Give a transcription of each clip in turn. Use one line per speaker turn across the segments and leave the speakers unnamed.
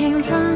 青春。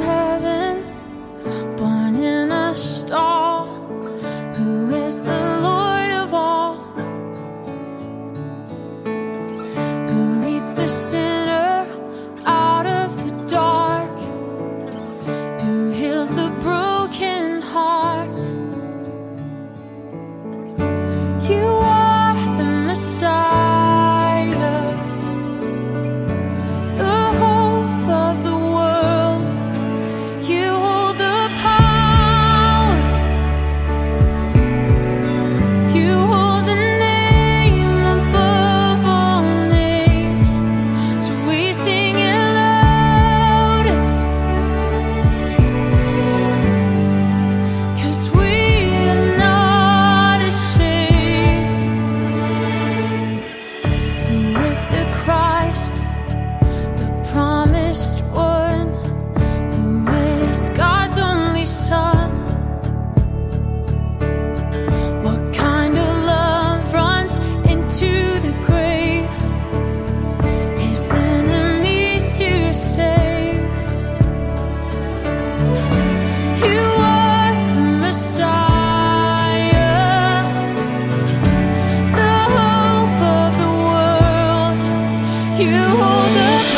You hold the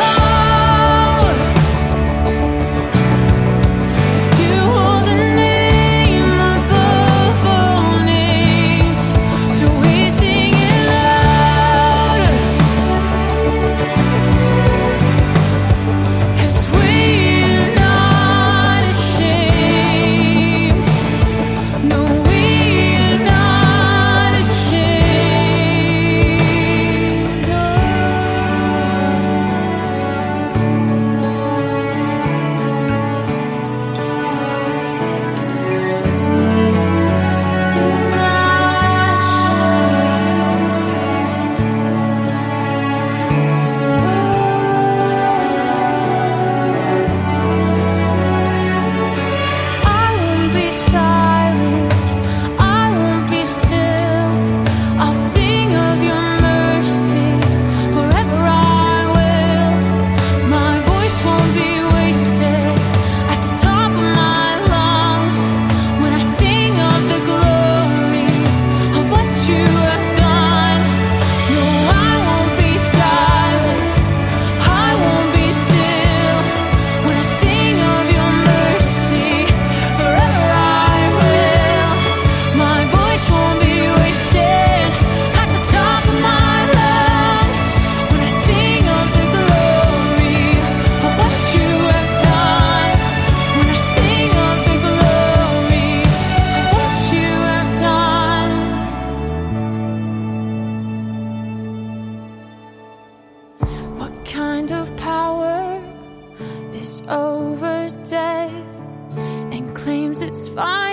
over death and claims it's fine.